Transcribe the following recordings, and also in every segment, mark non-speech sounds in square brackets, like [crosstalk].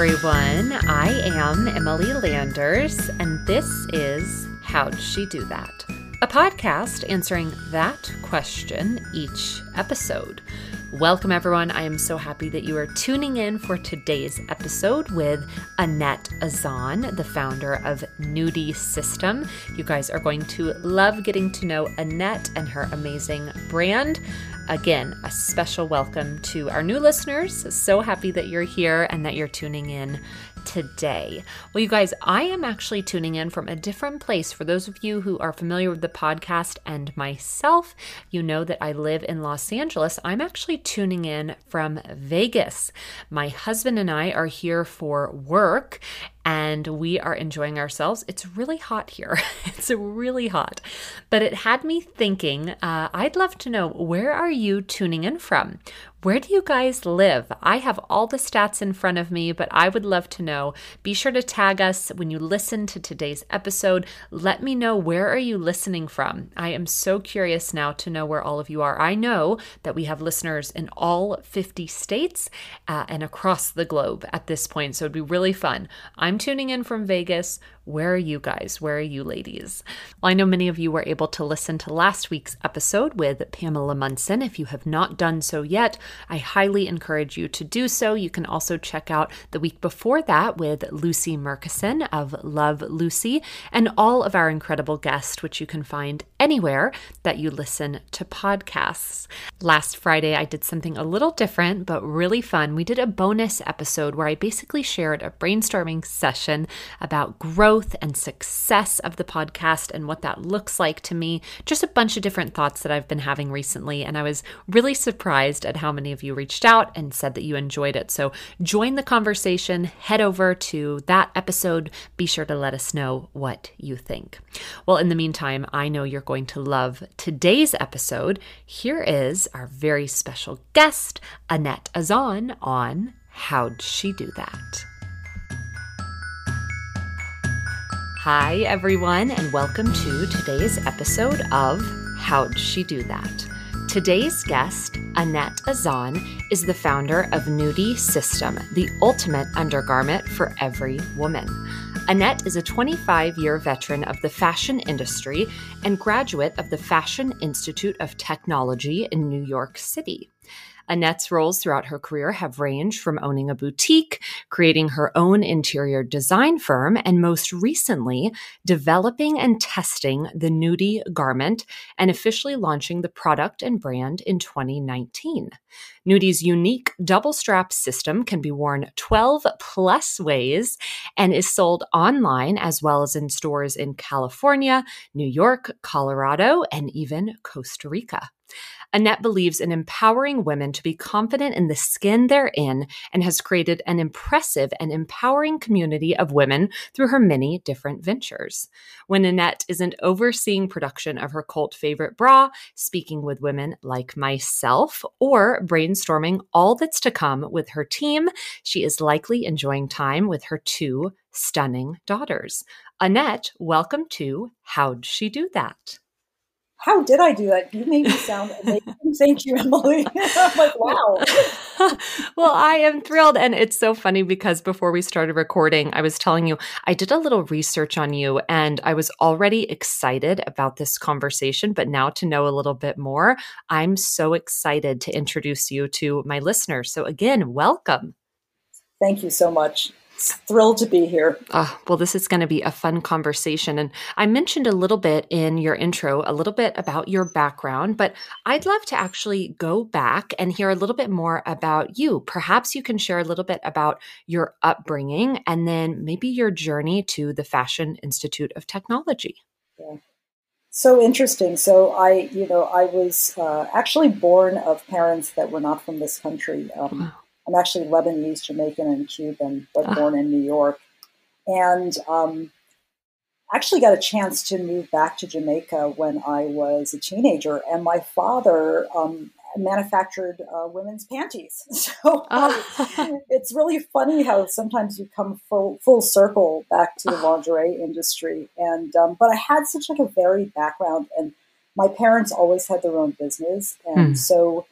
everyone. I am Emily Landers, and this is How'd She Do That? A podcast answering that question each episode. Welcome, everyone. I am so happy that you are tuning in for today's episode with Annette Azan, the founder of Nudie System. You guys are going to love getting to know Annette and her amazing brand. Again, a special welcome to our new listeners. So happy that you're here and that you're tuning in today? Well, you guys, I am actually tuning in from a different place. For those of you who are familiar with the podcast and myself, you know that I live in Los Angeles. I'm actually tuning in from Vegas. My husband and I are here for work and we are enjoying ourselves. It's really hot here. [laughs] it's really hot. But it had me thinking, uh, I'd love to know where are you tuning in from? Where do you guys live? I have all the stats in front of me, but I would love to know. Be sure to tag us when you listen to today's episode. Let me know where are you listening from. I am so curious now to know where all of you are. I know that we have listeners in all 50 states uh, and across the globe at this point, so it'd be really fun. I'm tuning in from Vegas. Where are you guys? Where are you ladies? Well, I know many of you were able to listen to last week's episode with Pamela Munson. If you have not done so yet, I highly encourage you to do so. You can also check out the week before that with Lucy Murkison of Love Lucy and all of our incredible guests, which you can find anywhere that you listen to podcasts. Last Friday, I did something a little different but really fun. We did a bonus episode where I basically shared a brainstorming session about growth and success of the podcast and what that looks like to me. Just a bunch of different thoughts that I've been having recently. And I was really surprised at how many of you reached out and said that you enjoyed it. So join the conversation, head over to that episode. Be sure to let us know what you think. Well, in the meantime, I know you're going to love today's episode. Here is our very special guest, Annette Azan, on How'd She Do That? Hi, everyone, and welcome to today's episode of How'd She Do That? Today's guest, Annette Azan, is the founder of Nudie System, the ultimate undergarment for every woman. Annette is a 25 year veteran of the fashion industry and graduate of the Fashion Institute of Technology in New York City. Annette's roles throughout her career have ranged from owning a boutique, creating her own interior design firm, and most recently, developing and testing the Nudie garment and officially launching the product and brand in 2019. Nudie's unique double strap system can be worn 12 plus ways and is sold online as well as in stores in California, New York, Colorado, and even Costa Rica. Annette believes in empowering women to be confident in the skin they're in and has created an impressive and empowering community of women through her many different ventures. When Annette isn't overseeing production of her cult favorite bra, speaking with women like myself, or brainstorming all that's to come with her team, she is likely enjoying time with her two stunning daughters. Annette, welcome to How'd She Do That? How did I do that? You made me sound amazing. Thank you, Emily. [laughs] I'm like, wow. [laughs] well, I am thrilled. And it's so funny because before we started recording, I was telling you, I did a little research on you and I was already excited about this conversation. But now to know a little bit more, I'm so excited to introduce you to my listeners. So, again, welcome. Thank you so much thrilled to be here. Oh, well, this is going to be a fun conversation. And I mentioned a little bit in your intro, a little bit about your background, but I'd love to actually go back and hear a little bit more about you. Perhaps you can share a little bit about your upbringing and then maybe your journey to the Fashion Institute of Technology. Yeah. So interesting. So I, you know, I was uh, actually born of parents that were not from this country. Um, wow I'm actually Lebanese, Jamaican, and Cuban, but ah. born in New York. And um, actually got a chance to move back to Jamaica when I was a teenager. And my father um, manufactured uh, women's panties. [laughs] So oh. [laughs] it's really funny how sometimes you come full, full circle back to the lingerie industry. And um, but I had such like a varied background, and my parents always had their own business, and hmm. so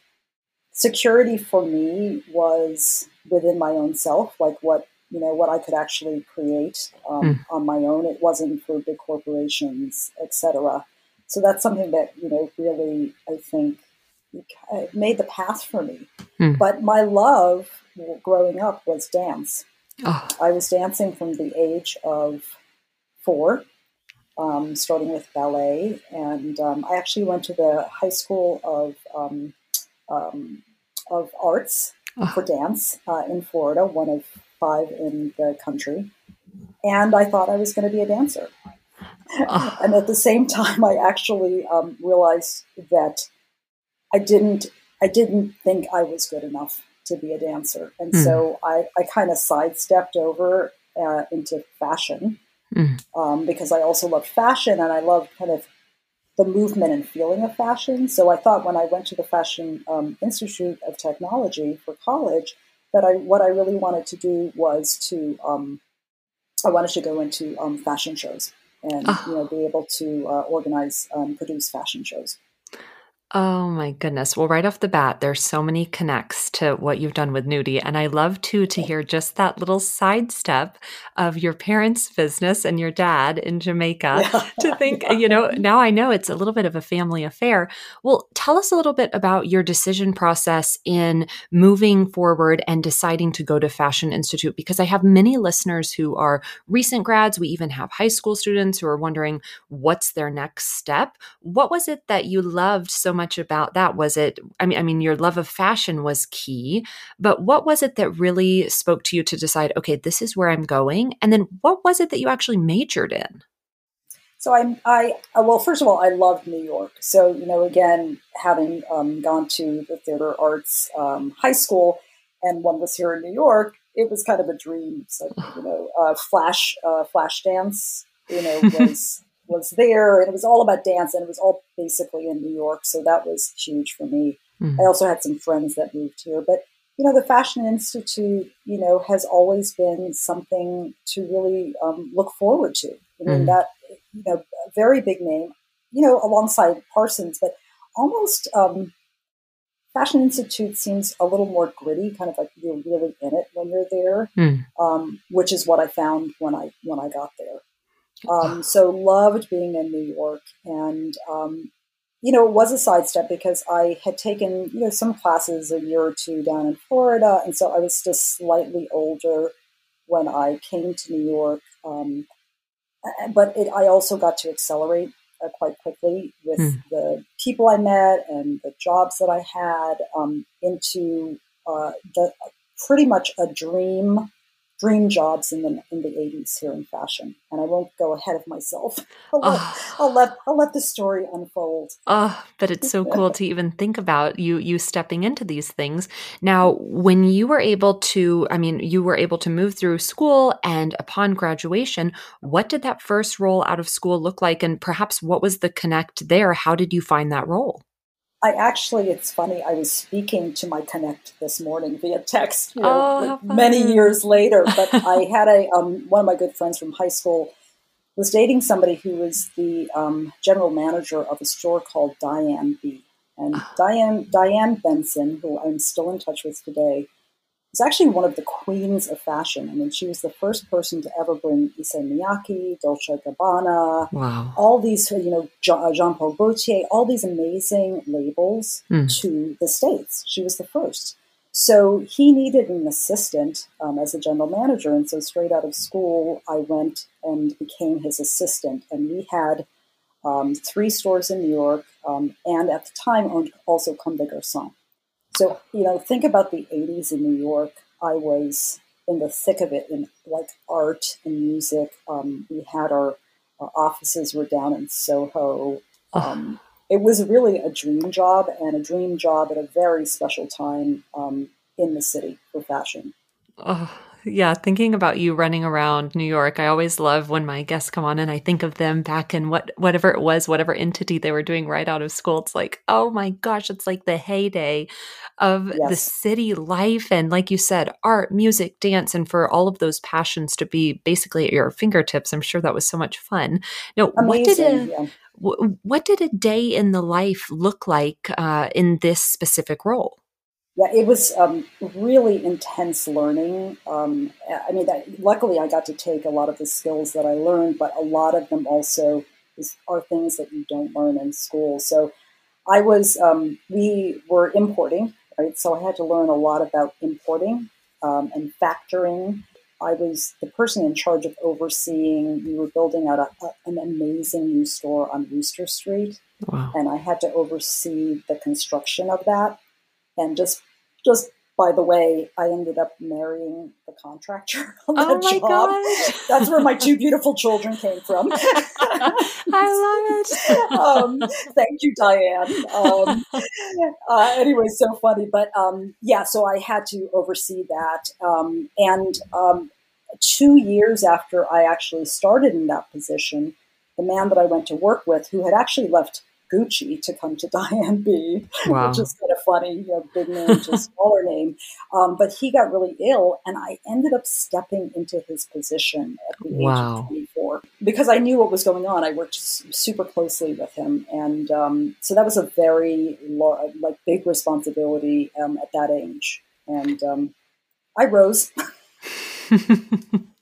security for me was within my own self, like what you know, what I could actually create um, mm. on my own. It wasn't for big corporations, etc. So that's something that you know really I think made the path for me. Mm. But my love growing up was dance. Oh. I was dancing from the age of four, um, starting with ballet, and um, I actually went to the High School of um, um of Arts oh. for dance uh, in Florida, one of five in the country, and I thought I was going to be a dancer. Oh. and at the same time, I actually um, realized that I didn't I didn't think I was good enough to be a dancer, and mm. so I, I kind of sidestepped over uh, into fashion mm. um, because I also love fashion and I love kind of the movement and feeling of fashion. So I thought when I went to the Fashion um, Institute of Technology for college that I what I really wanted to do was to um, I wanted to go into um, fashion shows and oh. you know be able to uh, organize um, produce fashion shows. Oh my goodness. Well, right off the bat, there's so many connects to what you've done with Nudie. And I love too to hear just that little sidestep of your parents' business and your dad in Jamaica yeah. [laughs] to think, [laughs] yeah. you know, now I know it's a little bit of a family affair. Well, tell us a little bit about your decision process in moving forward and deciding to go to Fashion Institute, because I have many listeners who are recent grads. We even have high school students who are wondering what's their next step. What was it that you loved so much about that. Was it, I mean, I mean, your love of fashion was key, but what was it that really spoke to you to decide, okay, this is where I'm going? And then what was it that you actually majored in? So I'm, I, uh, well, first of all, I loved New York. So, you know, again, having um, gone to the theater arts um, high school and one was here in New York, it was kind of a dream. So, you [sighs] know, uh, flash, uh, flash dance, you know, [laughs] was was there, and it was all about dance, and it was all basically in New York, so that was huge for me. Mm-hmm. I also had some friends that moved here, but you know, the Fashion Institute, you know, has always been something to really um, look forward to. I mean, mm-hmm. that you know, a very big name, you know, alongside Parsons, but almost. Um, Fashion Institute seems a little more gritty, kind of like you're really in it when you're there, mm. um, which is what I found when I when I got there. Um, so loved being in New York, and um, you know, it was a sidestep because I had taken you know some classes a year or two down in Florida, and so I was just slightly older when I came to New York. Um, but it, I also got to accelerate uh, quite quickly with mm. the people I met and the jobs that I had um, into uh, the, pretty much a dream dream jobs in the in the 80s here in fashion and i won't go ahead of myself. [laughs] I'll let, oh. I'll let i'll let the story unfold. Oh but it's so cool to even think about you you stepping into these things. Now when you were able to i mean you were able to move through school and upon graduation what did that first role out of school look like? And perhaps what was the connect there? How did you find that role I actually, it's funny. I was speaking to my connect this morning via text, you know, oh, many years later. But [laughs] I had a um, one of my good friends from high school was dating somebody who was the um, general manager of a store called Diane B. And ah. Diane Diane Benson, who I'm still in touch with today, was actually one of the queens of fashion. I mean, she was the first person to ever bring Issey Miyake, Dolce Gabbana, wow. all these, you know, uh, Jean Paul Gaultier, all these amazing labels mm. to the States. She was the first. So he needed an assistant um, as a general manager. And so straight out of school, I went and became his assistant. And we had um, three stores in New York um, and at the time owned also Comme des Garçons. So, you know, think about the 80s in New York. I was in the thick of it in like art and music. Um, we had our, our, offices were down in Soho. Um, it was really a dream job and a dream job at a very special time um, in the city for fashion. Oh, yeah, thinking about you running around New York, I always love when my guests come on and I think of them back in what whatever it was, whatever entity they were doing right out of school. It's like, oh my gosh, it's like the heyday of yes. the city life and like you said, art, music, dance and for all of those passions to be basically at your fingertips. I'm sure that was so much fun. Now, Amazing, what did a yeah. what did a day in the life look like uh, in this specific role? Yeah, it was um, really intense learning. Um, I mean, that, luckily I got to take a lot of the skills that I learned, but a lot of them also is, are things that you don't learn in school. So I was, um, we were importing, right? So I had to learn a lot about importing um, and factoring. I was the person in charge of overseeing. We were building out a, a, an amazing new store on Wooster Street, wow. and I had to oversee the construction of that and just just by the way, I ended up marrying the contractor [laughs] on that oh my job. Gosh. That's where my two [laughs] beautiful children came from. I love it. [laughs] um, thank you, Diane. Um, uh, anyway, so funny. But um, yeah, so I had to oversee that. Um, and um, two years after I actually started in that position, the man that I went to work with, who had actually left Gucci to come to [laughs] Diane B, wow. which is kind of funny, you know, big name to [laughs] smaller name. Um, but he got really ill, and I ended up stepping into his position at the wow. age of 24 because I knew what was going on. I worked super closely with him, and um, so that was a very like big responsibility um, at that age. And um, I rose. [laughs]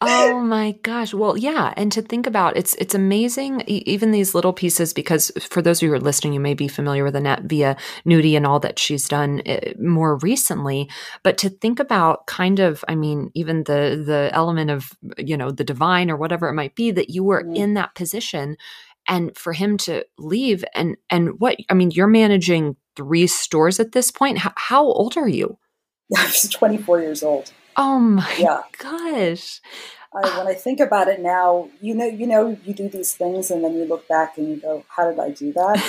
oh my gosh. Well, yeah, and to think about it's it's amazing even these little pieces because for those of you who are listening you may be familiar with Annette via Nudie and all that she's done eh, more recently, but to think about kind of I mean even the the element of you know the divine or whatever it might be that you were mm-hmm. in that position and for him to leave and and what I mean you're managing three stores at this point. How, how old are you? [laughs] I was 24 years old. Oh my yeah. gosh. I, when I think about it now, you know, you know, you do these things, and then you look back and you go, "How did I do that?"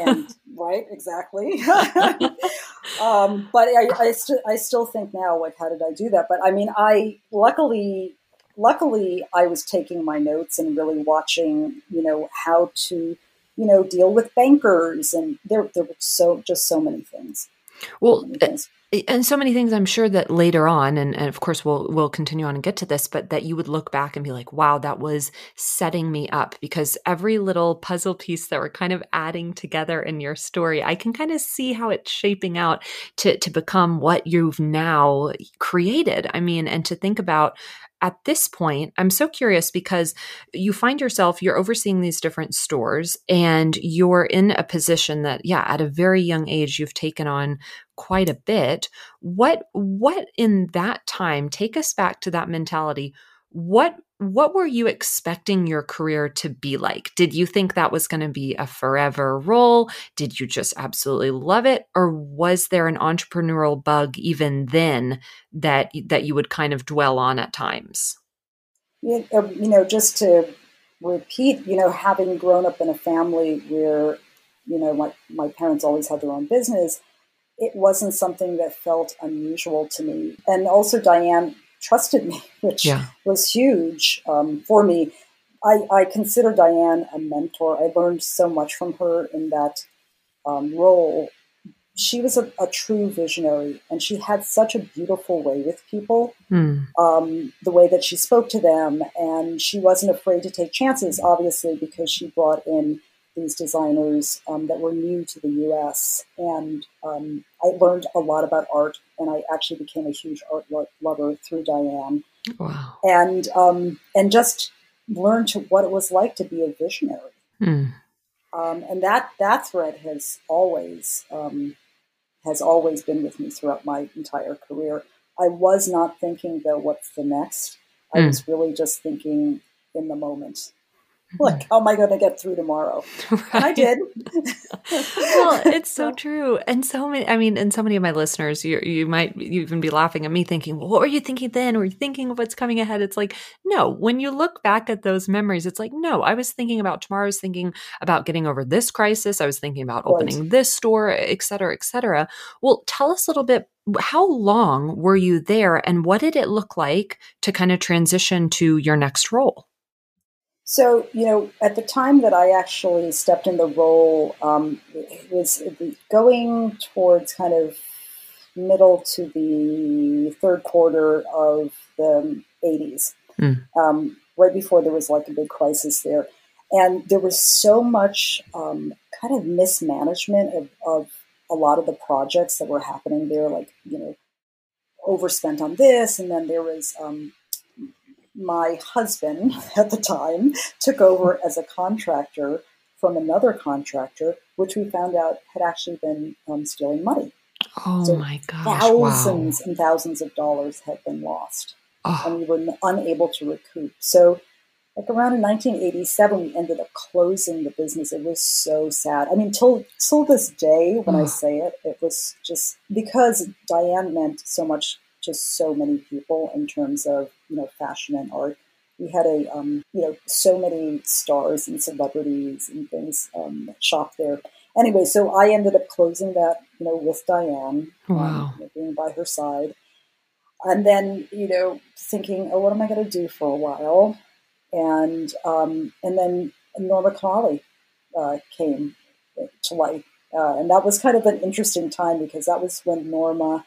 and [laughs] right, exactly. [laughs] um, but I, I, st- I still think now, like, how did I do that? But I mean, I luckily, luckily, I was taking my notes and really watching, you know, how to, you know, deal with bankers, and there, there were so just so many things. Well, so many things and so many things i'm sure that later on and, and of course we'll we'll continue on and get to this but that you would look back and be like wow that was setting me up because every little puzzle piece that we're kind of adding together in your story i can kind of see how it's shaping out to to become what you've now created. I mean and to think about at this point, I'm so curious because you find yourself, you're overseeing these different stores and you're in a position that, yeah, at a very young age, you've taken on quite a bit. What, what in that time, take us back to that mentality. What what were you expecting your career to be like? Did you think that was going to be a forever role? Did you just absolutely love it or was there an entrepreneurial bug even then that that you would kind of dwell on at times? Um, you know, just to repeat, you know, having grown up in a family where, you know, my, my parents always had their own business, it wasn't something that felt unusual to me. And also, Diane, trusted me, [laughs] which yeah. was huge um, for me. I, I, consider Diane a mentor. I learned so much from her in that um, role. She was a, a, true visionary, and she had such a beautiful way with people. Mm. Um, the way that she spoke to them, and she wasn't afraid to take chances. Obviously, because she brought in these designers um, that were new to the U.S. And um, I learned a lot about art, and I actually became a huge art lo- lover through Diane. Wow! And um, and just learned to what it was like to be a visionary. Um, and that that thread has always um, has always been with me throughout my entire career. I was not thinking though, what's the next? I mm. was really just thinking in the moment like how am i going to get through tomorrow? Right. i did. [laughs] Well it's so [laughs] true. And so many i mean and so many of my listeners you, you might even be laughing at me thinking well, what were you thinking then? Were you thinking of what's coming ahead? It's like no when you look back at those memories it's like no i was thinking about tomorrow. I was thinking about getting over this crisis. I was thinking about opening this store et cetera et cetera. Well tell us a little bit how long were you there and what did it look like to kind of transition to your next role so, you know, at the time that I actually stepped in the role, um, it was going towards kind of middle to the third quarter of the 80s, mm. um, right before there was like a big crisis there. And there was so much um, kind of mismanagement of, of a lot of the projects that were happening there, like, you know, overspent on this. And then there was um, my husband [laughs] at the time took over as a contractor from another contractor, which we found out had actually been um, stealing money. Oh so my gosh. Thousands wow. and thousands of dollars had been lost. Oh. And we were unable to recoup. So, like around in 1987, we ended up closing the business. It was so sad. I mean, till till this day, when oh. I say it, it was just because Diane meant so much to so many people in terms of you know fashion and art. We had a um, you know so many stars and celebrities and things um, shopped there. Anyway, so I ended up closing that you know with Diane, um, wow. um, being by her side, and then you know thinking, oh, what am I going to do for a while? And um, and then Norma Kamali uh, came to light, uh, and that was kind of an interesting time because that was when Norma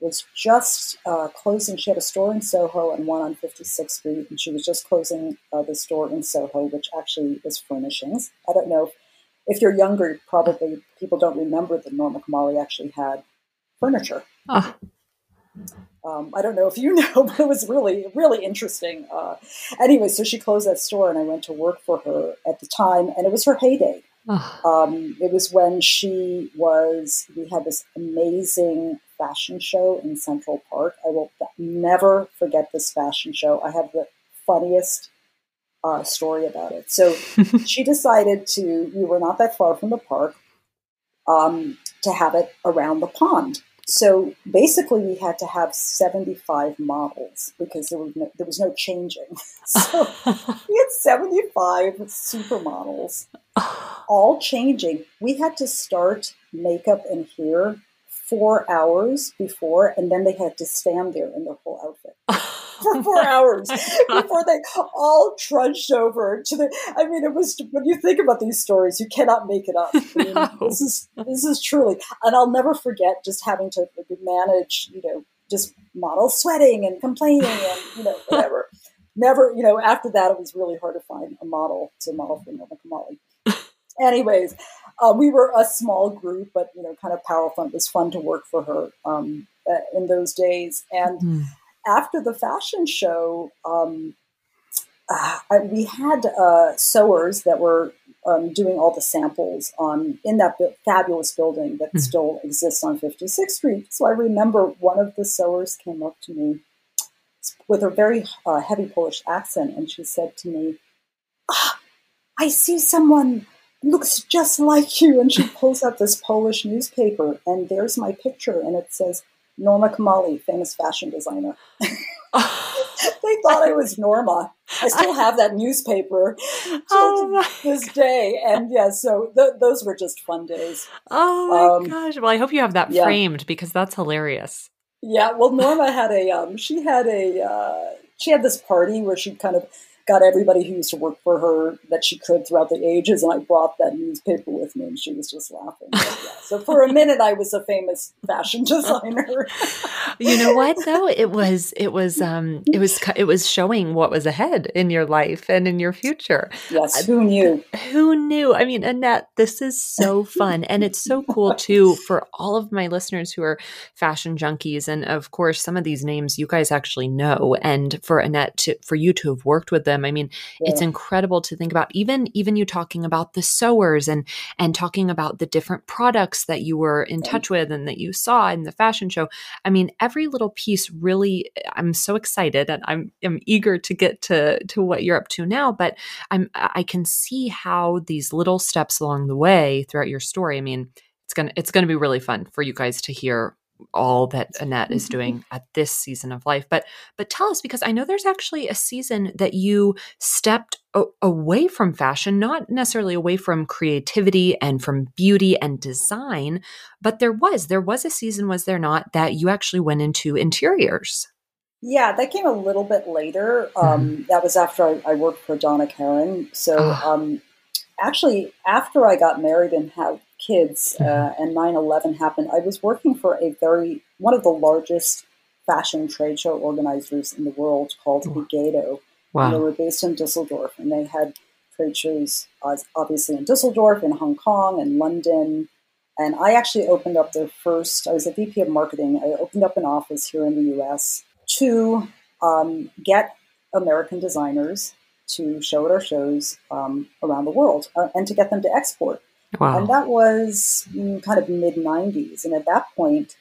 was just uh, closing. She had a store in Soho and one on 56th Street, and she was just closing uh, the store in Soho, which actually was furnishings. I don't know if you're younger, probably people don't remember that Norma Kamali actually had furniture. Oh. Um, I don't know if you [laughs] know, but it was really, really interesting. Uh, anyway, so she closed that store, and I went to work for her at the time, and it was her heyday. Oh. Um, it was when she was, we had this amazing fashion show in Central Park. I will never forget this fashion show. I have the funniest uh, story about it. So [laughs] she decided to, we were not that far from the park, um, to have it around the pond. So basically, we had to have 75 models because there was no, there was no changing. [laughs] So [laughs] we had 75 supermodels, all changing. We had to start makeup and hair four hours before, and then they had to stand there in their whole outfit [laughs] for four hours before they all trudged over to the. I mean, it was when you think about these stories, you cannot make it up. I [laughs] mean, no. This is this is truly, and I'll never forget just having to manage, you know, just model sweating and complaining and you know [laughs] whatever. Never, you know, after that, it was really hard to find a model to model for Norma Kamali. Anyways, uh, we were a small group, but you know, kind of powerful. It was fun to work for her um, uh, in those days. And mm. After the fashion show, um, uh, we had uh, sewers that were um, doing all the samples on in that fabulous building that mm. still exists on 56th Street. So I remember one of the sewers came up to me with a very uh, heavy Polish accent, and she said to me, ah, "I see someone." looks just like you. And she pulls out this Polish newspaper, and there's my picture, and it says Norma Kamali, famous fashion designer. [laughs] they thought I was Norma. I still have that newspaper [laughs] oh to this day, and yeah, so th- those were just fun days. Oh my um, gosh! Well, I hope you have that yeah. framed because that's hilarious. Yeah, well, Norma had a um, she had a uh, she had this party where she kind of got everybody who used to work for her that she could throughout the ages, and I brought that newspaper with me, and she was just laughing. yeah. So for a minute, I was a famous fashion designer. [laughs] you know what though? It was it was um it was it was showing what was ahead in your life and in your future. Yes, who knew? Who knew? I mean, Annette, this is so fun, and it's so cool too for all of my listeners who are fashion junkies, and of course, some of these names you guys actually know, and for Annette to for you to have worked with them them. I mean, yeah. it's incredible to think about even even you talking about the sewers and and talking about the different products that you were in touch with and that you saw in the fashion show. I mean, every little piece really I'm so excited and I'm I'm eager to get to to what you're up to now, but I'm I can see how these little steps along the way throughout your story. I mean, it's gonna it's gonna be really fun for you guys to hear all that Annette is doing at this season of life. But but tell us because I know there's actually a season that you stepped o- away from fashion, not necessarily away from creativity and from beauty and design, but there was there was a season was there not that you actually went into interiors. Yeah, that came a little bit later. Um, mm-hmm. That was after I, I, worked for Donna Karan. So oh. um, actually, after I got married and had kids uh, and 9-11 happened i was working for a very one of the largest fashion trade show organizers in the world called Igedo. Wow. They were based in Dusseldorf, and they had trade shows uh, obviously in Dusseldorf, in Hong Kong, and London, And I actually opened up their first, I was a VP of marketing. I opened up an office here in the US to um, get American designers to show at our shows um, around the world uh, and to get them to export. Wow. And that was mm, kind of mid 90s. And at that point,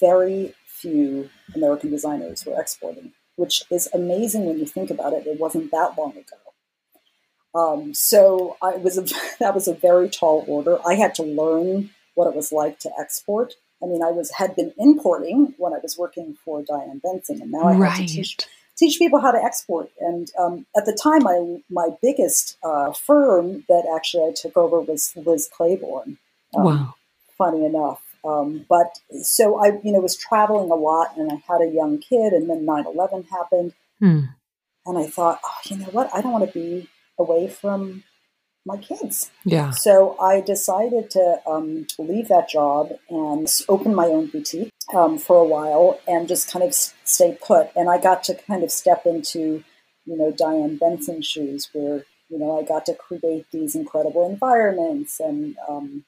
very few American designers were exporting, which is amazing when you think about it. It wasn't that long ago. Um, so I was a, [laughs] that was a very tall order. I had to learn what it was like to export. I mean, I was had been importing when I was working for Diane Benson, and now I right. had to teach teach people how to export. And um, at the time, my my biggest uh, firm that actually I took over was Liz Claiborne. Um, wow. Funny enough. Um, but so I, you know, was traveling a lot and I had a young kid and then 9-11 happened. Hmm. And I thought, oh, you know what? I don't want to be away from my kids. Yeah. So I decided to um, leave that job and open my own boutique um, for a while and just kind of stay put. And I got to kind of step into, you know, Diane Benson's shoes where, you know, I got to create these incredible environments and, um,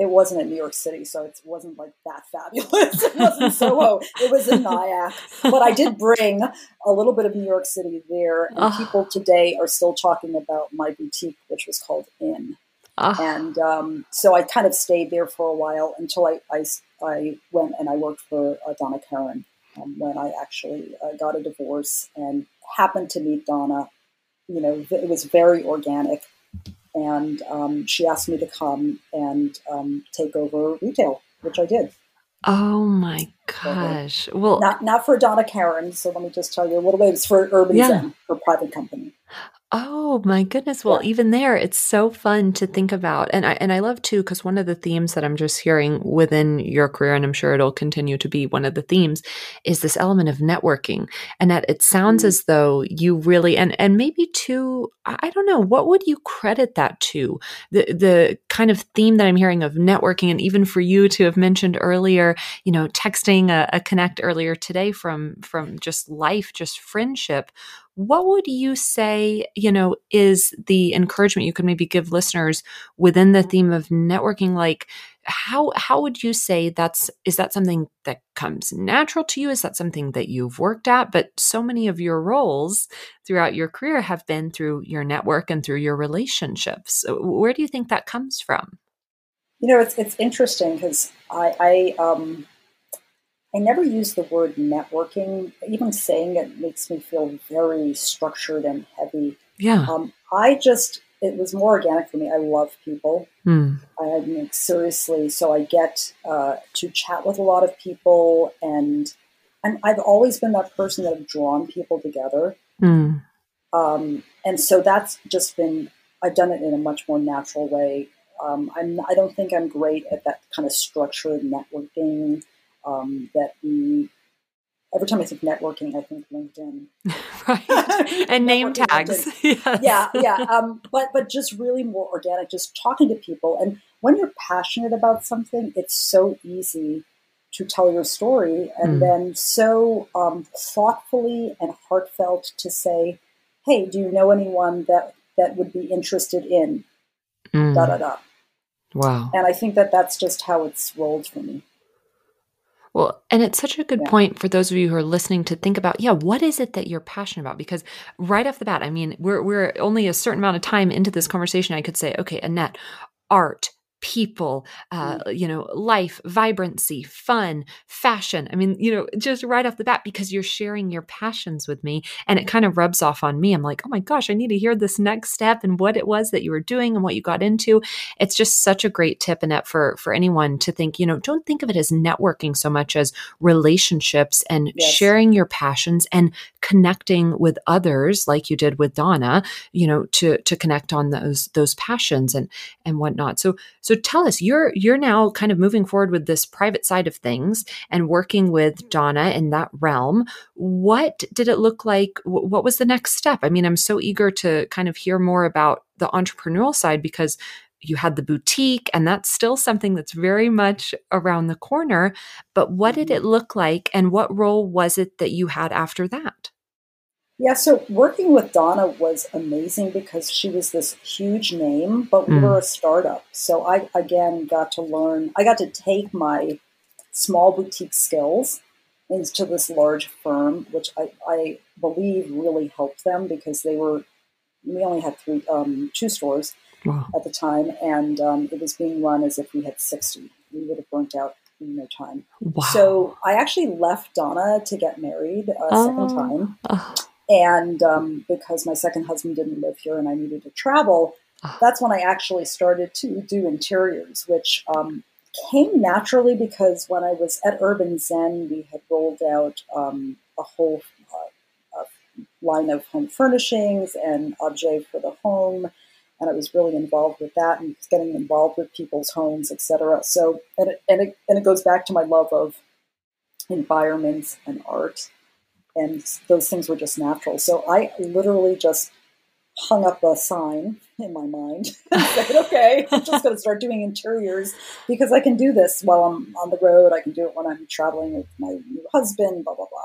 it wasn't in New York City, so it wasn't like that fabulous. [laughs] it wasn't Soho. It was in Nyack. But I did bring a little bit of New York City there. And oh. people today are still talking about my boutique, which was called Inn. Oh. And um, so I kind of stayed there for a while until I, I, I went and I worked for uh, Donna Karan um, when I actually uh, got a divorce and happened to meet Donna. You know, it was very organic and um, she asked me to come and um, take over retail, which I did. Oh my gosh! Well, not not for Donna Karan. So let me just tell you a little bit. It's for Urban yeah. Zen, for private company. Oh my goodness. Well, even there, it's so fun to think about. And I, and I love too, because one of the themes that I'm just hearing within your career, and I'm sure it'll continue to be one of the themes, is this element of networking. And that it sounds mm-hmm. as though you really, and, and maybe too, I don't know, what would you credit that to? The, the kind of theme that I'm hearing of networking, and even for you to have mentioned earlier, you know, texting a, a connect earlier today from, from just life, just friendship what would you say, you know, is the encouragement you could maybe give listeners within the theme of networking? Like, how how would you say that's is that something that comes natural to you? Is that something that you've worked at? But so many of your roles throughout your career have been through your network and through your relationships. where do you think that comes from? You know, it's it's interesting because I, I um, I never use the word networking. Even saying it makes me feel very structured and heavy. Yeah. Um, I just, it was more organic for me. I love people. Hmm. I mean, seriously. So I get uh, to chat with a lot of people, and and I've always been that person that have drawn people together. Hmm. Um, and so that's just been, I've done it in a much more natural way. Um, I'm, I don't think I'm great at that kind of structured networking um, that we every time I think networking, I think LinkedIn, [laughs] right? and name tags, [laughs] yes. yeah, yeah. Um, but but just really more organic, just talking to people. And when you're passionate about something, it's so easy to tell your story, and mm. then so um, thoughtfully and heartfelt to say, "Hey, do you know anyone that that would be interested in?" Mm. Da da da. Wow. And I think that that's just how it's rolled for me. Well, and it's such a good yeah. point for those of you who are listening to think about, yeah, what is it that you're passionate about? Because right off the bat, I mean, we're we're only a certain amount of time into this conversation. I could say, okay, Annette, art, people, uh, mm. you know, life, vibrancy, fun, fashion. I mean, you know, just right off the bat, because you're sharing your passions with me and it kind of rubs off on me. I'm like, oh my gosh, I need to hear this next step and what it was that you were doing and what you got into. It's just such a great tip, Annette, for, for anyone to think, you know, don't think of it as networking so much as relationships and yes. sharing your passions and connecting with others like you did with Donna, you know, to, to connect on those, those passions and, and whatnot. So, so so tell us, you're you're now kind of moving forward with this private side of things and working with Donna in that realm. What did it look like? What was the next step? I mean, I'm so eager to kind of hear more about the entrepreneurial side because you had the boutique and that's still something that's very much around the corner but what did it look like and what role was it that you had after that Yeah, so working with Donna was amazing because she was this huge name, but we Mm. were a startup. So I again got to learn, I got to take my small boutique skills into this large firm, which I, I believe really helped them because they were, we only had three, um, two stores Wow. at the time, and um, it was being run as if we had 60. We would have burnt out in no time. Wow. So I actually left Donna to get married a second Oh. time. Oh, And um, because my second husband didn't live here and I needed to travel, Ah. that's when I actually started to do interiors, which um, came naturally because when I was at Urban Zen, we had rolled out um, a whole uh, uh, line of home furnishings and objet for the home. And I was really involved with that and getting involved with people's homes, etc. So, and it, and, it, and it goes back to my love of environments and art and those things were just natural. So I literally just hung up a sign in my mind [laughs] and said, okay, I'm just going to start doing interiors because I can do this while I'm on the road. I can do it when I'm traveling with my new husband, blah, blah, blah.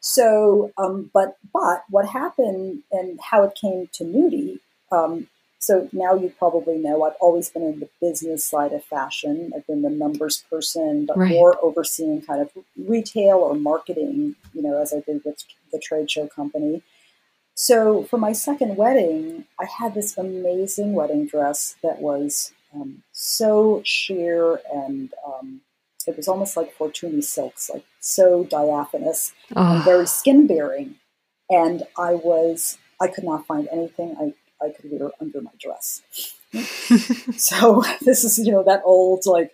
So, um, but, but what happened and how it came to Nudie, um, so now you probably know I've always been in the business side of fashion. I've been the numbers person, but Right. more overseeing kind of retail or marketing, you know, as I did with the trade show company. So for my second wedding, I had this amazing wedding dress that was um, so sheer and um, it was almost like Fortuny silks, like so diaphanous and oh, very skin bearing. And I was, I could not find anything I, I could wear under my dress. [laughs] So [laughs] this is, you know, that old like,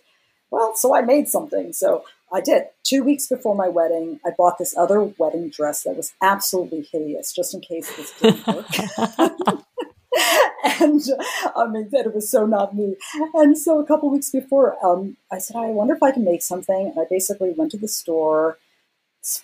well, so I made something. So I did. Two weeks before my wedding, I bought this other wedding dress that was absolutely hideous, just in case this didn't work. [laughs] and I mean, that it was so not me. And so a couple weeks before, um, I said, I wonder if I can make something. And I basically went to the store,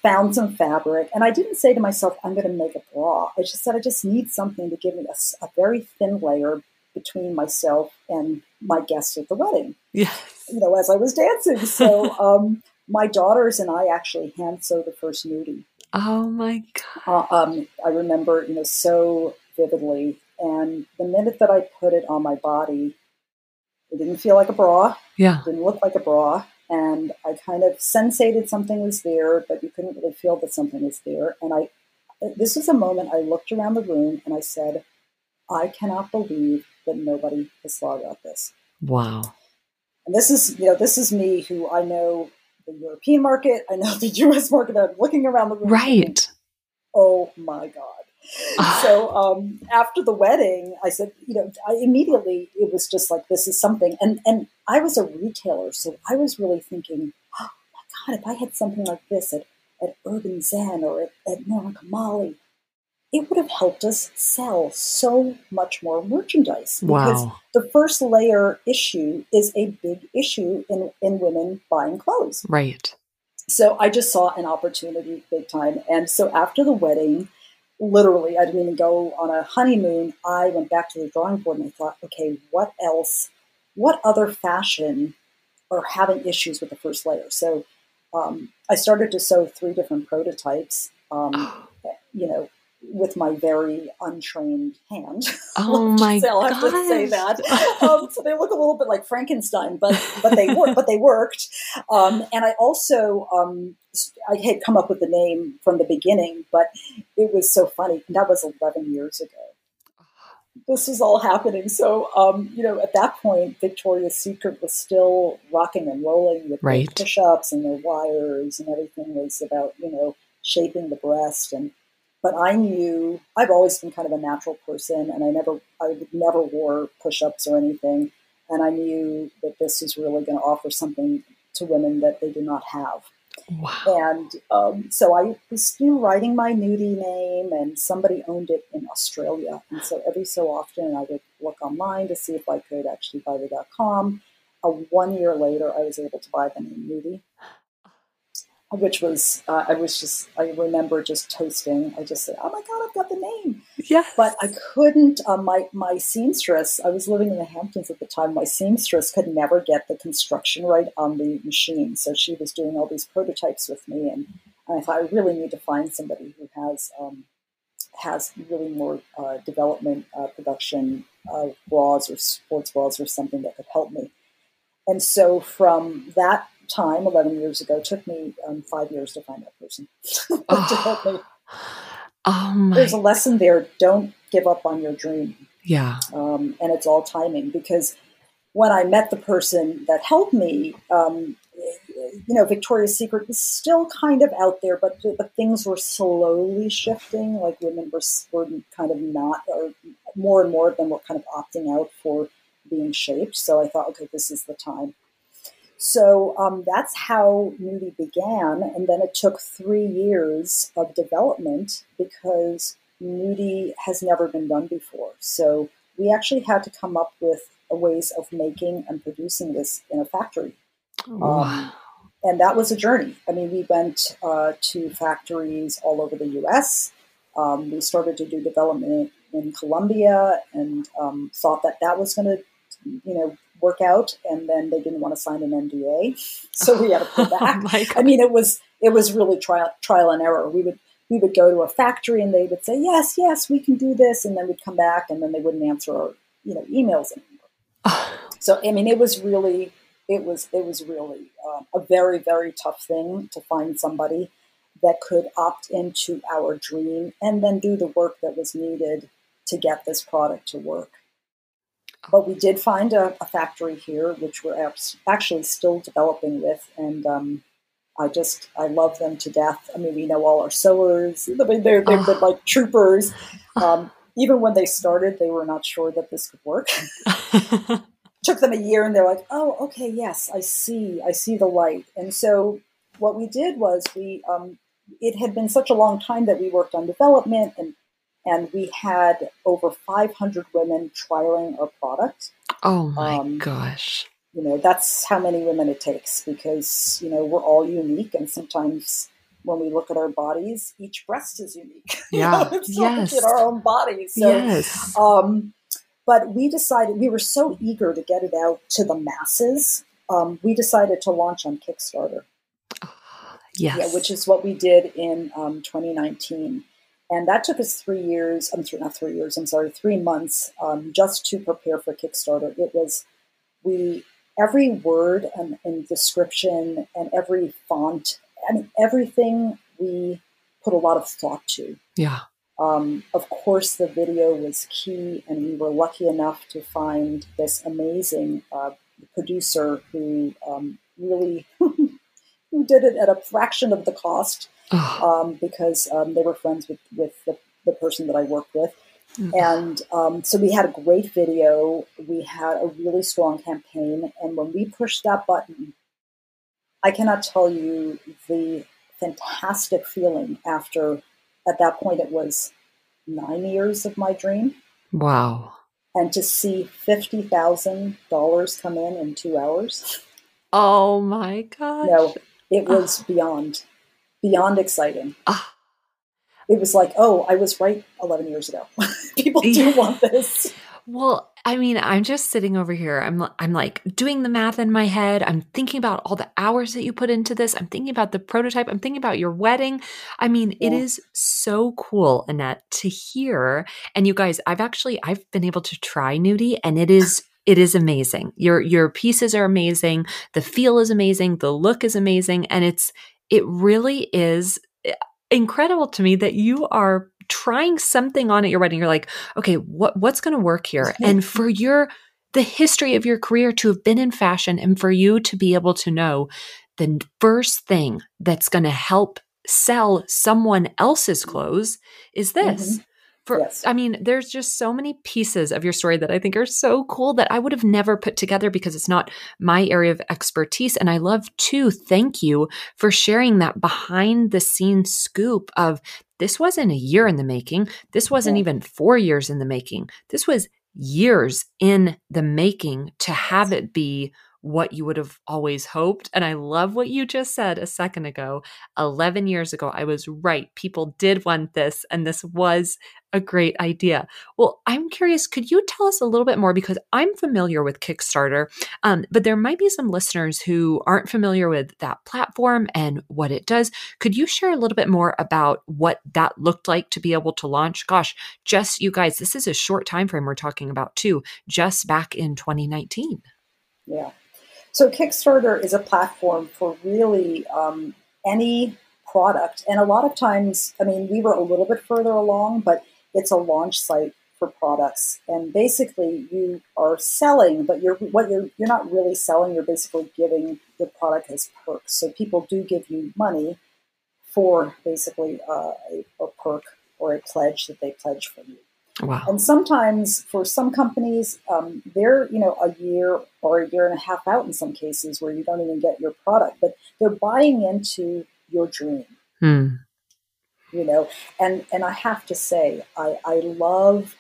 found some fabric, and I didn't say to myself, I'm going to make a bra. I just said, I just need something to give me a very thin layer between myself and my guests at the wedding, Yeah. you know, as I was dancing. So [laughs] um, my daughters and I actually hand sewed the first nudie. Oh my God. Uh, um, I remember, you know, so vividly. And the minute that I put it on my body, it didn't feel like a bra, Yeah. It didn't look like a bra. And I kind of sensated something was there, but you couldn't really feel that something was there. And I, this was a moment I looked around the room and I said, I cannot believe that nobody has thought about this. Wow. And this is, you know, this is me who I know the European market, I know the [laughs] US market. I'm looking around the room. thinking, Right. oh my god. [sighs] so um, after the wedding i said you know i immediately it was just like this is something and and i was a retailer so i was really thinking [gasps] oh my god if i had something like this at, at urban zen or at, at Norma Kamali, it would have helped us sell so much more merchandise because Wow. the first layer issue is a big issue in, in women buying clothes Right. so I just saw an opportunity big time. And so after the wedding, literally, I didn't even go on a honeymoon. I went back to the drawing board and I thought, okay, what else? What other fashion are having issues with the first layer? So um, I started to sew three different prototypes, um, [gasps] you know, with my very untrained hand. [laughs] oh my just say- I'll God. have to say that. [laughs] Um, so they look a little bit like Frankenstein, but but they work. But they worked. Um, and I also um, I had come up with the name from the beginning, but it was so funny. And that was 11 years ago. This was all happening. So um, you know, at that point, Victoria's Secret was still rocking and rolling with Right. push-ups and their wires, and everything was about you know shaping the breast and but I knew I've always been kind of a natural person, and I never, I never wore push-ups or anything, and I knew that this was really going to offer something to women that they do not have. Wow. And um, so I was you know, writing my nudie name, and somebody owned it in Australia, and so every so often I would look online to see if I could actually buy the .com. Uh, one year later, I was able to buy the name nudie which was uh, I was just I remember just toasting. I just said, "Oh my god, I've got the name!" Yes. But I couldn't. Uh, my my seamstress. I was living in the Hamptons at the time. My seamstress could never get the construction right on the machine, so she was doing all these prototypes with me, and I thought I really need to find somebody who has um, has really more uh, development uh, production of bras or sports bras or something that could help me. And so from that time, 11 years ago, took me um, five years to find that person [laughs] oh. to help me. Oh There's a lesson there. Don't give up on your dream. Yeah. Um, and it's all timing because when I met the person that helped me, um, you know, Victoria's Secret was still kind of out there, but but things were slowly shifting. Like women were, were kind of not, or more and more of them were kind of opting out for being shaped. So I thought, okay, this is the time. So um, that's how Nuudii began, and then it took three years of development because Nuudii has never been done before. So we actually had to come up with ways of making and producing this in a factory. Wow. Um, and that was a journey. I mean, we went uh, to factories all over the U.S. Um, we started to do development in Colombia, and um, thought that that was going to, you know, work out. And then they didn't want to sign an NDA, so we had to pull [laughs] back. oh I mean, it was it was really trial trial and error. We would we would go to a factory and they would say, "Yes, yes, we can do this," and then we'd come back and then they wouldn't answer our you know emails anymore. [sighs] so I mean, it was really it was it was really uh, a very very tough thing to find somebody that could opt into our dream and then do the work that was needed to get this product to work. But we did find a, a factory here, which we're actually still developing with, and um, I just I love them to death. I mean, we know all our sewers; they're they're, they're oh. like troopers. Um, even when they started, they were not sure that this could work. [laughs] took them a year and they're like, oh, okay, yes, I see, I see the light. And so what we did was we, um, it had been such a long time that we worked on development and and we had over 500 women trialing our product. Oh my um, gosh. You know, that's how many women it takes because, you know, we're all unique and sometimes when we look at our bodies, each breast is unique. [laughs] Yeah. yes. in our own bodies. So, yes. Um, but we decided we were so eager to get it out to the masses. Um, we decided to launch on Kickstarter. yes. Yeah, which is what we did in um, 2019. And that took us three years, I'm sorry, not three years, I'm sorry, three months um, just to prepare for Kickstarter. It was, we, every word and, and description and every font and everything we put a lot of thought to. Yeah. Um, of course, the video was key, and we were lucky enough to find this amazing uh, producer who um, really [laughs] who did it at a fraction of the cost um, because um, they were friends with, with the, the, person that I worked with. Mm-hmm. And um, so we had a great video. We had a really strong campaign. And when we pushed that button, I cannot tell you the fantastic feeling after at that point it was nine years of my dream. Wow. And to see $50,000 come in in two hours. Oh my God. No, it was oh. beyond, beyond exciting. Oh. It was like, oh, I was right 11 years ago. [laughs] People do yeah. want this. Well, I mean, I'm just sitting over here. I'm I'm like doing the math in my head. I'm thinking about all the hours that you put into this. I'm thinking about the prototype. I'm thinking about your wedding. I mean, yeah. it is so cool, Annette, to hear. And you guys, I've actually I've been able to try Nuudii and it is it is amazing. Your your pieces are amazing. The feel is amazing. The look is amazing and it's it really is eh, incredible to me that you are trying something on at your wedding. You're like okay what what's going to work here? [laughs] And for your the history of your career to have been in fashion and for you to be able to know the first thing that's going to help sell someone else's clothes is this. Mm-hmm. For, yes. I mean, there's just so many pieces of your story that I think are so cool that I would have never put together because it's not my area of expertise. And I love to thank you for sharing that behind the scenes scoop of this wasn't a year in the making. This wasn't yeah. even four years in the making. This was years in the making to have it be what you would have always hoped. And I love what you just said a second ago. 11 years ago, I was right. People did want this, and this was a great idea. Well, I'm curious, could you tell us a little bit more? Because I'm familiar with Kickstarter, um, but there might be some listeners who aren't familiar with that platform and what it does. Could you share a little bit more about what that looked like to be able to launch? Gosh, just you guys, this is a short time frame we're talking about too, just back in 2019. Yeah. So Kickstarter is a platform for really um, any product. And a lot of times, I mean, we were a little bit further along, but it's a launch site for products. And basically, you are selling, but you're what you're you're not really selling. You're basically giving the product as perks. So people do give you money for basically uh, a, a perk or a pledge that they pledge from you. Wow. And sometimes for some companies, um, they're, you know, a year or a year and a half out in some cases where you don't even get your product, but they're buying into your dream. Hmm. You know, and and I have to say, I, I love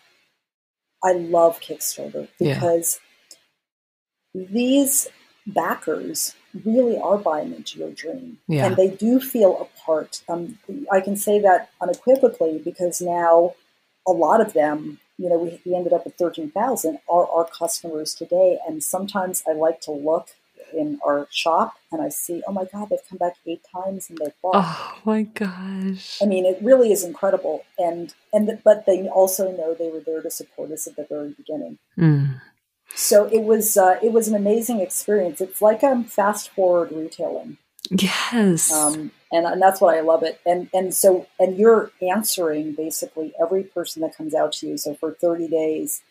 I love Kickstarter because yeah. these backers really are buying into your dream yeah. and they do feel a part. Um, I can say that unequivocally because now a lot of them, you know, we, we ended up with 13,000 are our customers today. And sometimes I like to look in our shop and I see, oh my God, they've come back eight times and they've bought. Oh my gosh. I mean, it really is incredible. And, and, the, but they also know they were there to support us at the very beginning. Mm. So it was, uh, it was an amazing experience. It's like a um, fast forward retailing. Yes. Um, and, and that's what I love it. And and so and you're answering basically every person that comes out to you. So for 30 days,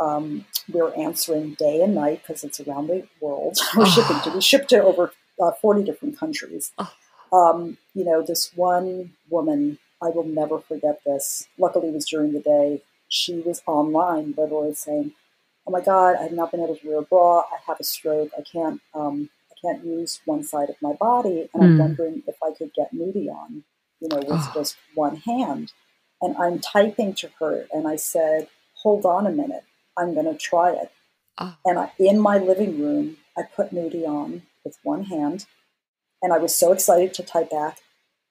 um, we're answering day and night because it's around the world. [laughs] we're oh. shipping to we ship to over uh, 40 different countries. Oh. Um, you know, this one woman, I will never forget this. Luckily, it was during the day. She was online, literally saying, "Oh my God, I've not been able to wear a bra. I have a stroke. I can't." Um, can't use one side of my body, and. I'm hmm. wondering if I could get Nuudii on, you know, with oh. just one hand. And I'm typing to her, and I said, "Hold on a minute, I'm going to try it." Oh. And I, in my living room, I put Nuudii on with one hand, and I was so excited to type back,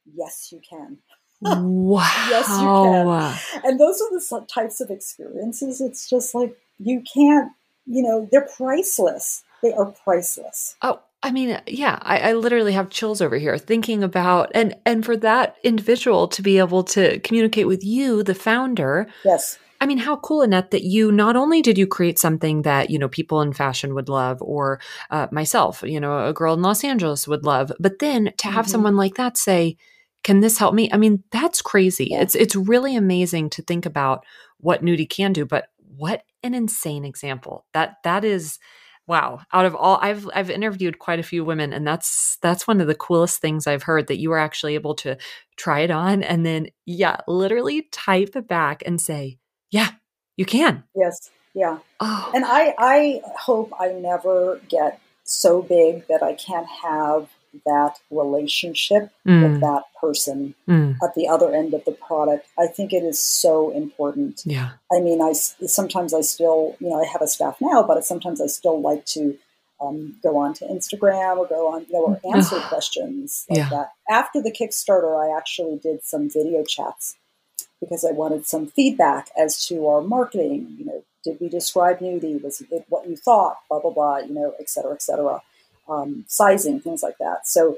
"Yes, you can." wow. [laughs] yes, you can. And those are the types of experiences. It's just like you can't, you know, they're priceless. They are priceless. Oh, I mean, yeah, I, I, literally have chills over here thinking about and and for that individual to be able to communicate with you, the founder. Yes. I mean, how cool, Annette, that you not only did you create something that you know people in fashion would love, or uh, myself, you know, a girl in Los Angeles would love, but then to have mm-hmm. someone like that say, "Can this help me?" I mean, that's crazy. Yeah. It's it's really amazing to think about what Nuudii can do, but what an insane example that that is wow. Out of all i've i've interviewed quite a few women and that's that's one of the coolest things i've heard that you were actually able to try it on and then yeah literally type it back and say yeah you can. Yes. Yeah. Oh. and i i hope i never get so big that i can't have that relationship mm. with that person mm. at the other end of the product. I think it is so important. Yeah. I mean, I sometimes I still, you know, I have a staff now, but sometimes I still like to um, go on to Instagram or go on, you know, or mm. answer questions like yeah. that. After the Kickstarter, I actually did some video chats because I wanted some feedback as to our marketing. You know, did we describe nudity Was it what you thought? Blah blah blah. You know, et cetera, et cetera um, sizing, things like that. So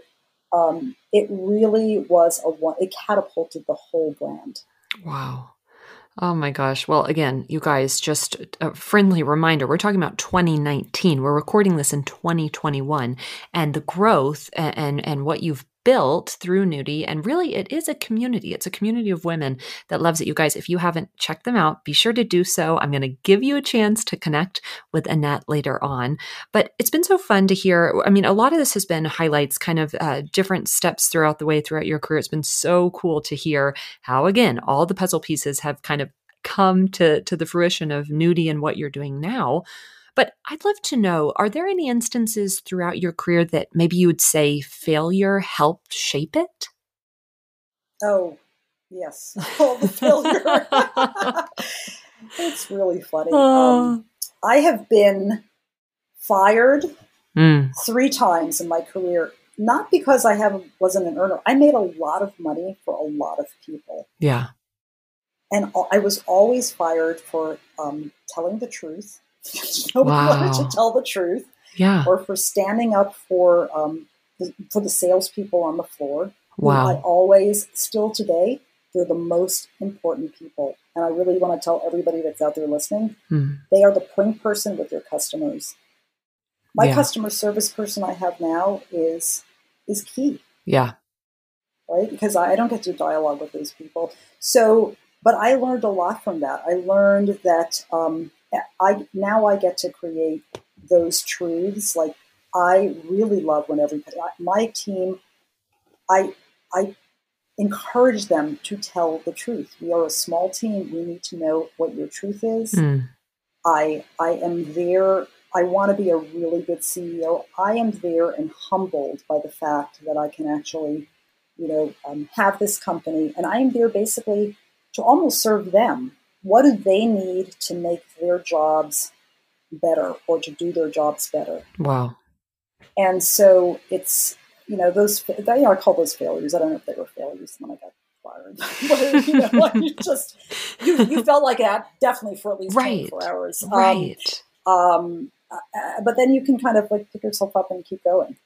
um, it really was a one. It catapulted the whole brand. Wow. Oh my gosh. Well, again, you guys, just a friendly reminder we're talking about 2019. We're recording this in 2021. And the growth and, and, and what you've built through Nuudii. And really, it is a community. It's a community of women that loves it. You guys, if you haven't checked them out, be sure to do so. I'm going to give you a chance to connect with Annette later on. But it's been so fun to hear. I mean, a lot of this has been highlights, kind of uh, different steps throughout the way throughout your career. It's been so cool to hear how, again, all the puzzle pieces have kind of come to to the fruition of Nuudii and what you're doing now. But I'd love to know are there any instances throughout your career that maybe you would say failure helped shape it? Oh, yes. [laughs] All the failure. it's really funny. Uh. [laughs] Um, I have been fired mm. three times in my career. Not because I haven't wasn't an earner. I made a lot of money for a lot of people. Yeah, and I was always fired for um, telling the truth. [laughs] Nobody wow. wanted to tell the truth. Yeah, or for standing up for um, the, for the salespeople on the floor. Wow, I always still today they're the most important people. And I really want to tell everybody that's out there listening, mm. they are the point person with your customers. My yeah. customer service person I have now is is key. Yeah. Right? Because I don't get to dialogue with those people. So but I learned a lot from that. I learned that um, I now I get to create those truths. Like I really love when everybody, my team, I I encourage them to tell the truth. We are a small team. We need to know what your truth is. Mm. I I am there. I want to be a really good CEO. I am there and humbled by the fact that I can actually, you know, um, have this company, and I am there basically to almost serve them. What do they need to make their jobs better or to do their jobs better? Wow. And so it's you know, those, you know, I call those failures. I don't know if they were failures when I got fired. [laughs] but, you know, [laughs] like you just, you, you felt like that definitely for at least right. 24 hours. Um, right. Um, um, uh, but then you can kind of like pick yourself up and keep going.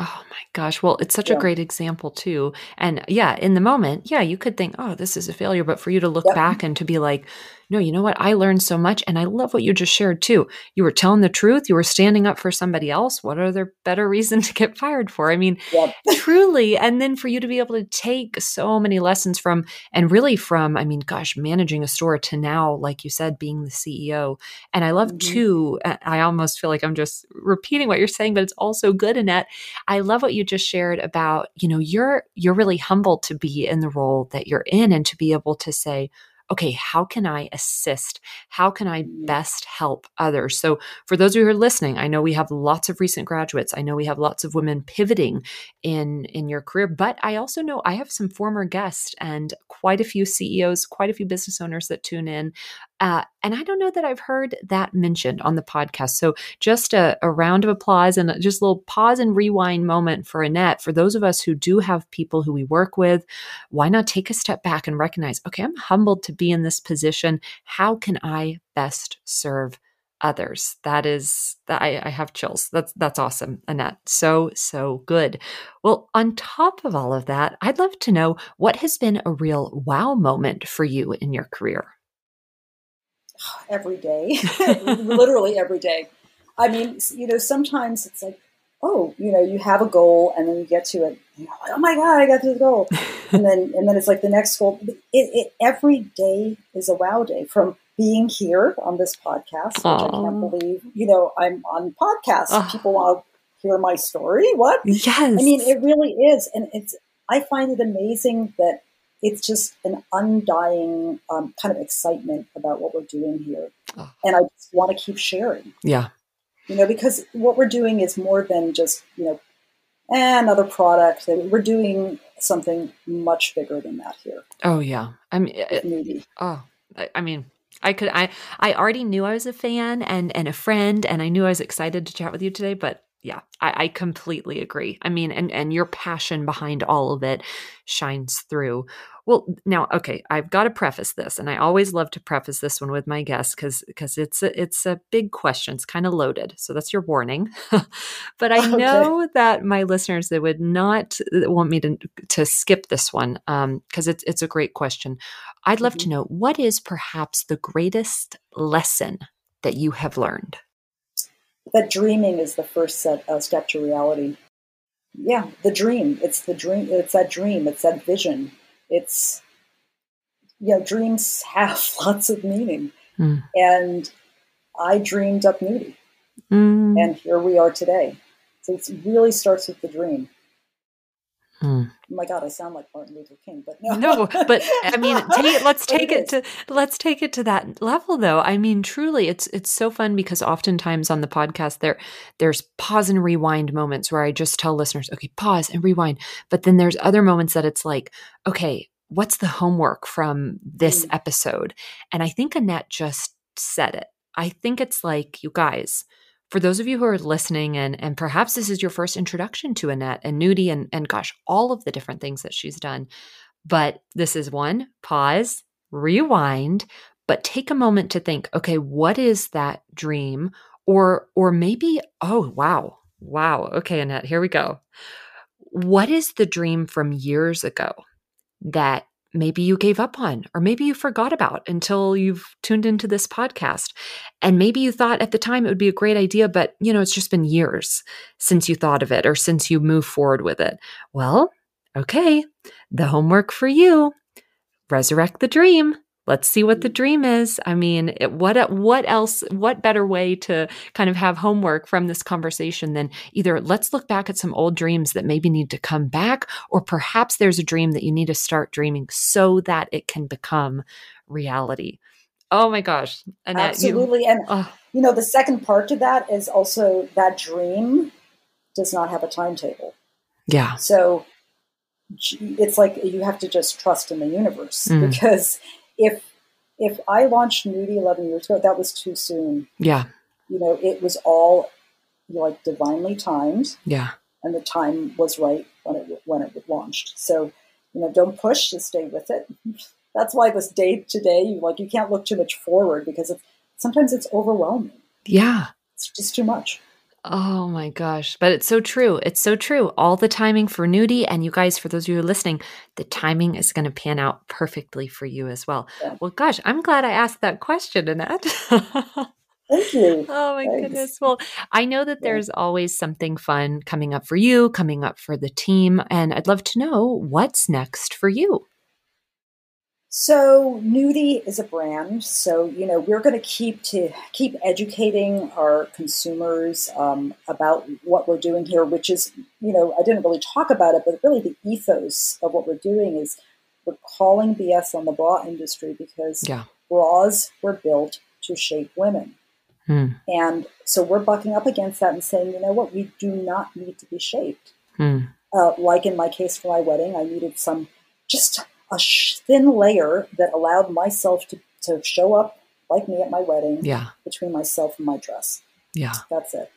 Oh my gosh. Well, it's such yeah. a great example, too. And yeah, in the moment, yeah, you could think, oh, this is a failure. But for you to look yep. back and to be like, no, you know what? I learned so much. And I love what you just shared too. You were telling the truth. You were standing up for somebody else. What other better reason [laughs] to get fired for? I mean, yep. truly. And then for you to be able to take so many lessons from, and really from, I mean, gosh, managing a store to now, like you said, being the CEO. And I love mm-hmm. too, I almost feel like I'm just repeating what you're saying, but it's also good, Annette. I love what you just shared about, you know, you're, you're really humbled to be in the role that you're in and to be able to say, okay, how can I assist? How can I mm-hmm. best help others? So, for those of you who are listening, I know we have lots of recent graduates. I know we have lots of women pivoting in in your career, but I also know I have some former guests and quite a few CEOs, quite a few business owners that tune in uh, and I don't know that I've heard that mentioned on the podcast. So just a, a round of applause and just a little pause and rewind moment for Annette. For those of us who do have people who we work with, why not take a step back and recognize, okay, I'm humbled to be in this position. How can I best serve others? That is I, I have chills. That's that's awesome, Annette. So, so good. Well, on top of all of that, I'd love to know what has been a real wow moment for you in your career [sighs] every day, [laughs] literally every day. I mean, you know, sometimes it's like, oh, you know, you have a goal and then you get to it. Like, oh my god, I got to the goal, [laughs] and then and then it's like the next goal. It, it every day is a wow day from being here on this podcast, which Aww. I can't believe. You know, I'm on podcast. People want to hear my story. What? Yes. I mean, it really is, and it's. I find it amazing that it's just an undying um, kind of excitement about what we're doing here. Oh. And I just want to keep sharing. Yeah. You know, because what we're doing is more than just, you know, eh, another product. We're doing something much bigger than that here. Oh, yeah. I mean, it, oh, I mean, I could I I already knew I was a fan and and a friend and I knew I was excited to chat with you today, but yeah, I, I, completely agree. I mean, and and your passion behind all of it shines through. Well, now, okay, I've got to preface this, and I always love to preface this one with my guests because because it's a, it's a big question. It's kind of loaded, so that's your warning. [laughs] but I okay. know that my listeners they would not uh, want me to to skip this one because um, it's it's a great question. I'd love mm-hmm. to know what is perhaps the greatest lesson that you have learned that dreaming is the first set, uh, step to reality. Yeah, the dream. It's the dream. It's that dream. It's that vision. It's you know, dreams [laughs] have lots of meaning, mm. and I dreamed up Nuudii, mm. and here we are today. So it really starts with the dream. Hmm. Oh my God, I sound like Martin Luther King, but no. no, but [laughs] I mean, take, let's take it, it to let's take it to that level, though. I mean, truly, it's it's so fun because oftentimes on the podcast there there's pause and rewind moments where I just tell listeners, okay, pause and rewind. But then there's other moments that it's like, okay, what's the homework from this mm. episode? And I think Annette just said it. I think it's like, you guys, for those of you who are listening and and perhaps this is your first introduction to Annette and Nuudii and and gosh, all of the different things that she's done. But this is one, pause, rewind, but take a moment to think, okay, what is that dream? Or or maybe, oh wow, wow. Okay, Annette, here we go. What is the dream from years ago that maybe you gave up on, or maybe you forgot about until you've tuned into this podcast. And maybe you thought at the time it would be a great idea, but you know, it's just been years since you thought of it or since you moved forward with it. Well, okay, the homework for you resurrect the dream let's see what the mm. dream is i mean it, what what else what better way to kind of have homework from this conversation than either let's look back at some old dreams that maybe need to come back or perhaps there's a dream that you need to start dreaming so that it can become reality oh my gosh Annette, absolutely you, and oh. you know the second part to that is also that dream does not have a timetable yeah so it's like you have to just trust in the universe mm. because if if I launched Nuudii 11 years ago, that was too soon. Yeah. You know, it was all like divinely timed. Yeah. And the time was right when it when it was launched. So, you know, don't push, just stay with it. [laughs] That's why this day to day, you like you can't look too much forward because it's, sometimes it's overwhelming. Yeah. It's just too much. Oh my gosh. But it's so true. It's so true. All the timing for Nuudii. And you guys, for those of you who are listening, the timing is going to pan out perfectly for you as well. Yeah. Well, gosh, I'm glad I asked that question, Annette. [laughs] Thank you. Oh my Thanks. goodness. Well, I know that there's always something fun coming up for you, coming up for the team. And I'd love to know what's next for you. So Nuudii is a brand. So you know we're going to keep to keep educating our consumers um, about what we're doing here, which is you know I didn't really talk about it, but really the ethos of what we're doing is we're calling BS on the bra industry because yeah. bras were built to shape women. Hmm. And so we're bucking up against that and saying, you know what, we do not need to be shaped. Hmm. Uh, like in my case for my wedding, I needed some just a thin layer that allowed myself to, to show up like me at my wedding yeah. between myself and my dress. Yeah. That's it.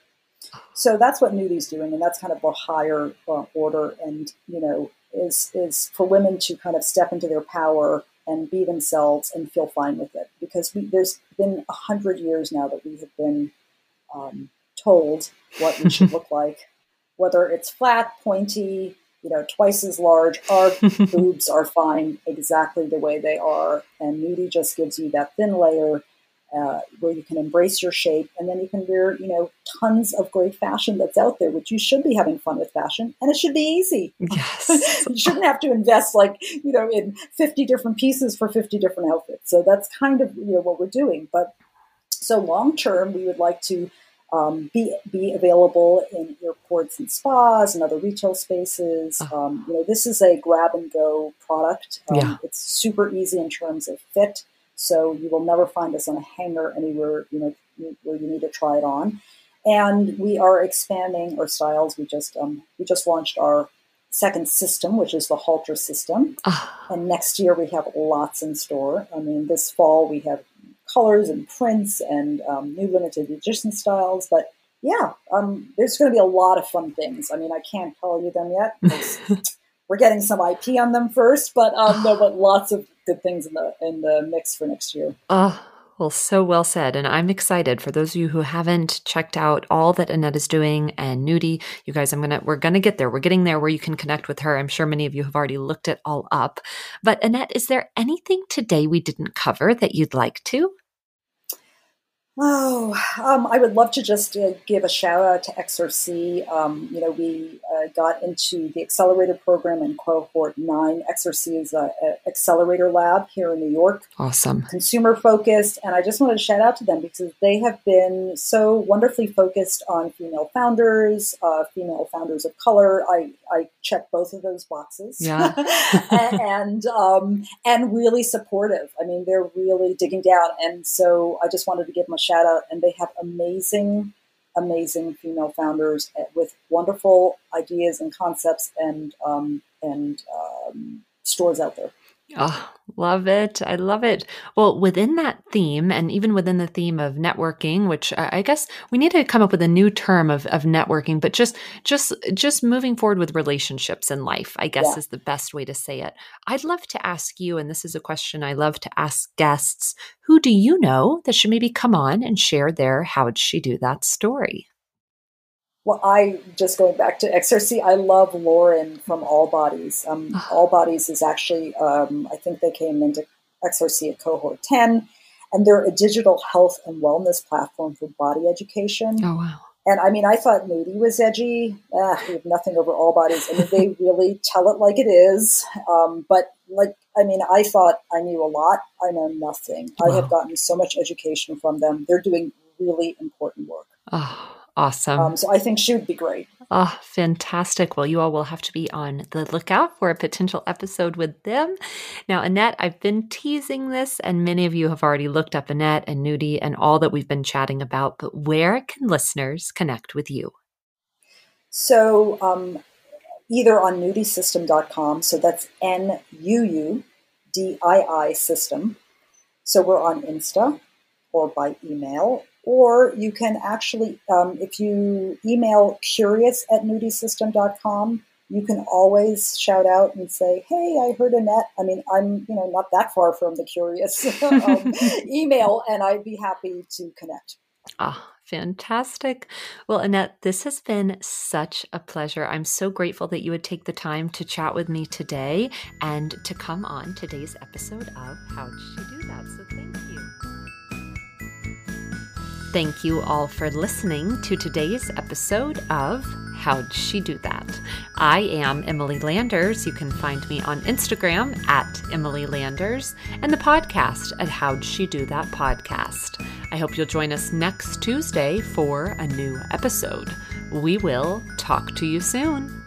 So that's what Nuudii's doing, and that's kind of a higher uh, order, and you know, is is for women to kind of step into their power and be themselves and feel fine with it. Because we, there's been a hundred years now that we have been um, told what we should [laughs] look like, whether it's flat, pointy, you know, twice as large. Our [laughs] boobs are fine exactly the way they are. And Nuudii just gives you that thin layer uh, where you can embrace your shape and then you can wear, you know, tons of great fashion that's out there, which you should be having fun with fashion and it should be easy. Yes. [laughs] you shouldn't have to invest like, you know, in 50 different pieces for 50 different outfits. So that's kind of, you know, what we're doing. But so long term, we would like to um, be be available in airports and spas and other retail spaces. Uh-huh. Um, you know, this is a grab and go product. Um, yeah. It's super easy in terms of fit, so you will never find this on a hanger anywhere. You know, where you need to try it on. And we are expanding our styles. We just um, we just launched our second system, which is the halter system. Uh-huh. And next year we have lots in store. I mean, this fall we have colors and prints and um, new limited edition styles. But yeah, um, there's going to be a lot of fun things. I mean, I can't tell you them yet. [laughs] we're getting some IP on them first, but um, no, but [sighs] lots of good things in the in the mix for next year. Oh, well, so well said. And I'm excited for those of you who haven't checked out all that Annette is doing and Nuudii. You guys, I'm gonna we're gonna get there. We're getting there where you can connect with her. I'm sure many of you have already looked it all up. But Annette, is there anything today we didn't cover that you'd like to? Oh, um, I would love to just uh, give a shout out to XRC. Um, you know, we uh, got into the accelerator program in cohort nine. XRC is an accelerator lab here in New York. Awesome. Consumer focused. And I just wanted to shout out to them because they have been so wonderfully focused on female founders, uh, female founders of color. I, I check both of those boxes. Yeah. [laughs] and, um, and really supportive. I mean, they're really digging down. And so I just wanted to give them a shout out, and they have amazing, amazing female founders eh, with wonderful ideas and concepts and um, and um, stores out there. Oh, love it. I love it. Well, within that theme, and even within the theme of networking, which I guess we need to come up with a new term of, of networking, but just just just moving forward with relationships in life, I guess Yeah. is the best way to say it. I'd love to ask you, and this is a question I love to ask guests, who do you know that should maybe come on and share their how'd she do that story? Well, I just going back to XRC, I love Lauren from All Bodies. Um, All Bodies is actually, um, I think they came into XRC at cohort 10, and they're a digital health and wellness platform for body education. Oh wow. And I mean, I thought Moody was edgy. Ah, we have nothing over All Bodies. I mean, they [laughs] really tell it like it is. Um, but like, I mean, I thought I knew a lot. I know nothing. I have gotten so much education from them. They're doing really important work. Oh, awesome. Um, so I think she would be great. Oh, fantastic. Well, you all will have to be on the lookout for a potential episode with them. Now, Annette, I've been teasing this, and many of you have already looked up Annette and Nuudii and all that we've been chatting about, but where can listeners connect with you? So um, either on nuudiisystem.com, so that's N U U D I I system. So we're on Insta or by email, or you can actually, um, if you email curious at nuudiisystem.com, you can always shout out and say, "Hey, I heard Annette." I mean, I'm you know not that far from the curious [laughs] um, [laughs] email, and I'd be happy to connect. Ah, fantastic. Well, Annette, this has been such a pleasure. I'm so grateful that you would take the time to chat with me today and to come on today's episode of How'd She Do That? So thank you. Thank you all for listening to today's episode of How'd She Do That? I am Emily Landers. You can find me on Instagram at Emily Landers and the podcast at How'd She Do That Podcast. I hope you'll join us next Tuesday for a new episode. We will talk to you soon.